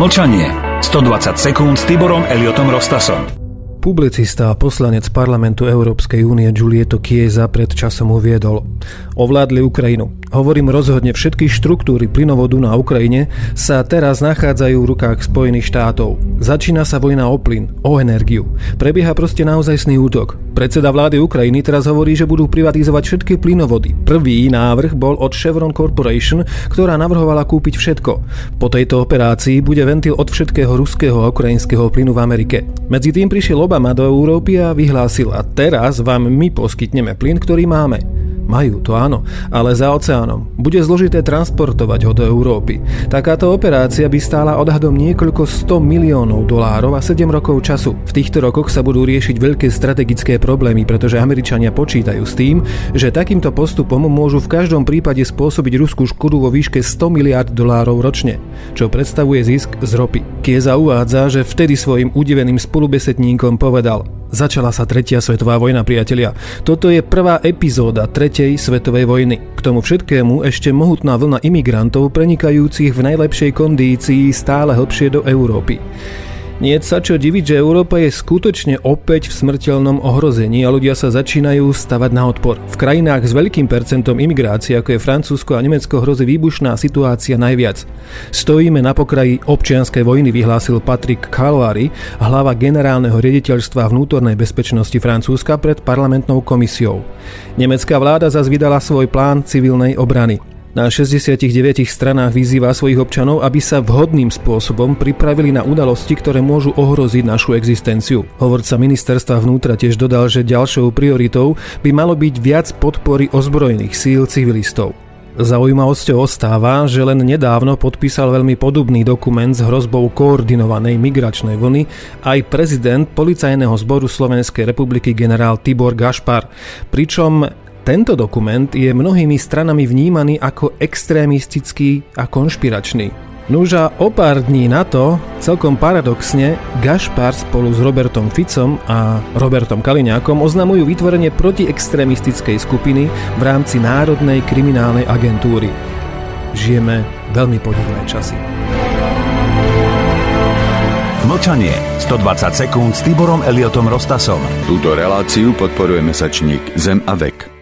Mlčanie. 120 sekúnd s Tiborom Eliotom Rostasom. Publicista a poslanec parlamentu Európskej únie Giulieto Chiesa pred časom uviedol. Ovládli Ukrajinu. Hovorím rozhodne, všetky štruktúry plynovodu na Ukrajine sa teraz nachádzajú v rukách Spojených štátov. Začína sa vojna o plyn, o energiu. Prebieha proste naozajstný útok. Predseda vlády Ukrajiny teraz hovorí, že budú privatizovať všetky plynovody. Prvý návrh bol od Chevron Corporation, ktorá navrhovala kúpiť všetko. Po tejto operácii bude ventil od všetkého ruského a ukrajinského plynu v Amerike. Medzi tým prišiel Obama do Európy a vyhlásil a teraz vám my poskytneme plyn, ktorý máme. Majú, to áno, ale za oceánom. Bude zložité transportovať ho do Európy. Takáto operácia by stála odhadom niekoľko 100 miliónov dolárov a 7 rokov času. V týchto rokoch sa budú riešiť veľké strategické problémy, pretože Američania počítajú s tým, že takýmto postupom môžu v každom prípade spôsobiť Rusku škodu vo výške 100 miliard dolárov ročne, čo predstavuje zisk z ropy. Kieza uvádza, že vtedy svojim udiveným spolubesetníkom povedal Začala sa tretia svetová vojna, priatelia. Toto je prvá epizóda tretej svetovej vojny. K tomu všetkému ešte mohutná vlna imigrantov prenikajúcich v najlepšej kondícii stále hlbšie do Európy. Nie sa čo diviť, že Európa je skutočne opäť v smrteľnom ohrození a ľudia sa začínajú stavať na odpor. V krajinách s veľkým percentom imigrácie, ako je Francúzsko a Nemecko, hrozí výbušná situácia najviac. Stojíme na pokraji občianskej vojny, vyhlásil Patrick Calvary, hlava generálneho riaditeľstva vnútornej bezpečnosti Francúzska pred parlamentnou komisiou. Nemecká vláda zase vydala svoj plán civilnej obrany. Na 69 stranách vyzýva svojich občanov, aby sa vhodným spôsobom pripravili na udalosti, ktoré môžu ohroziť našu existenciu. Hovorca ministerstva vnútra tiež dodal, že ďalšou prioritou by malo byť viac podpory ozbrojených síl civilistov. Zaujímavosťou ostáva, že len nedávno podpísal veľmi podobný dokument s hrozbou koordinovanej migračnej vlny aj prezident Policajného zboru Slovenskej republiky generál Tibor Gašpar, pričom tento dokument je mnohými stranami vnímaný ako extrémistický a konšpiračný. Núža o pár dní na to, celkom paradoxne, Gašpar spolu s Robertom Ficom a Robertom Kaliňákom oznamujú vytvorenie protiextrémistickej skupiny v rámci Národnej kriminálnej agentúry. Žijeme veľmi podivné časy. Mlčanie. 120 sekúnd s Tiborom Eliotom Rostasom. Túto reláciu podporuje mesačník Zem a vek.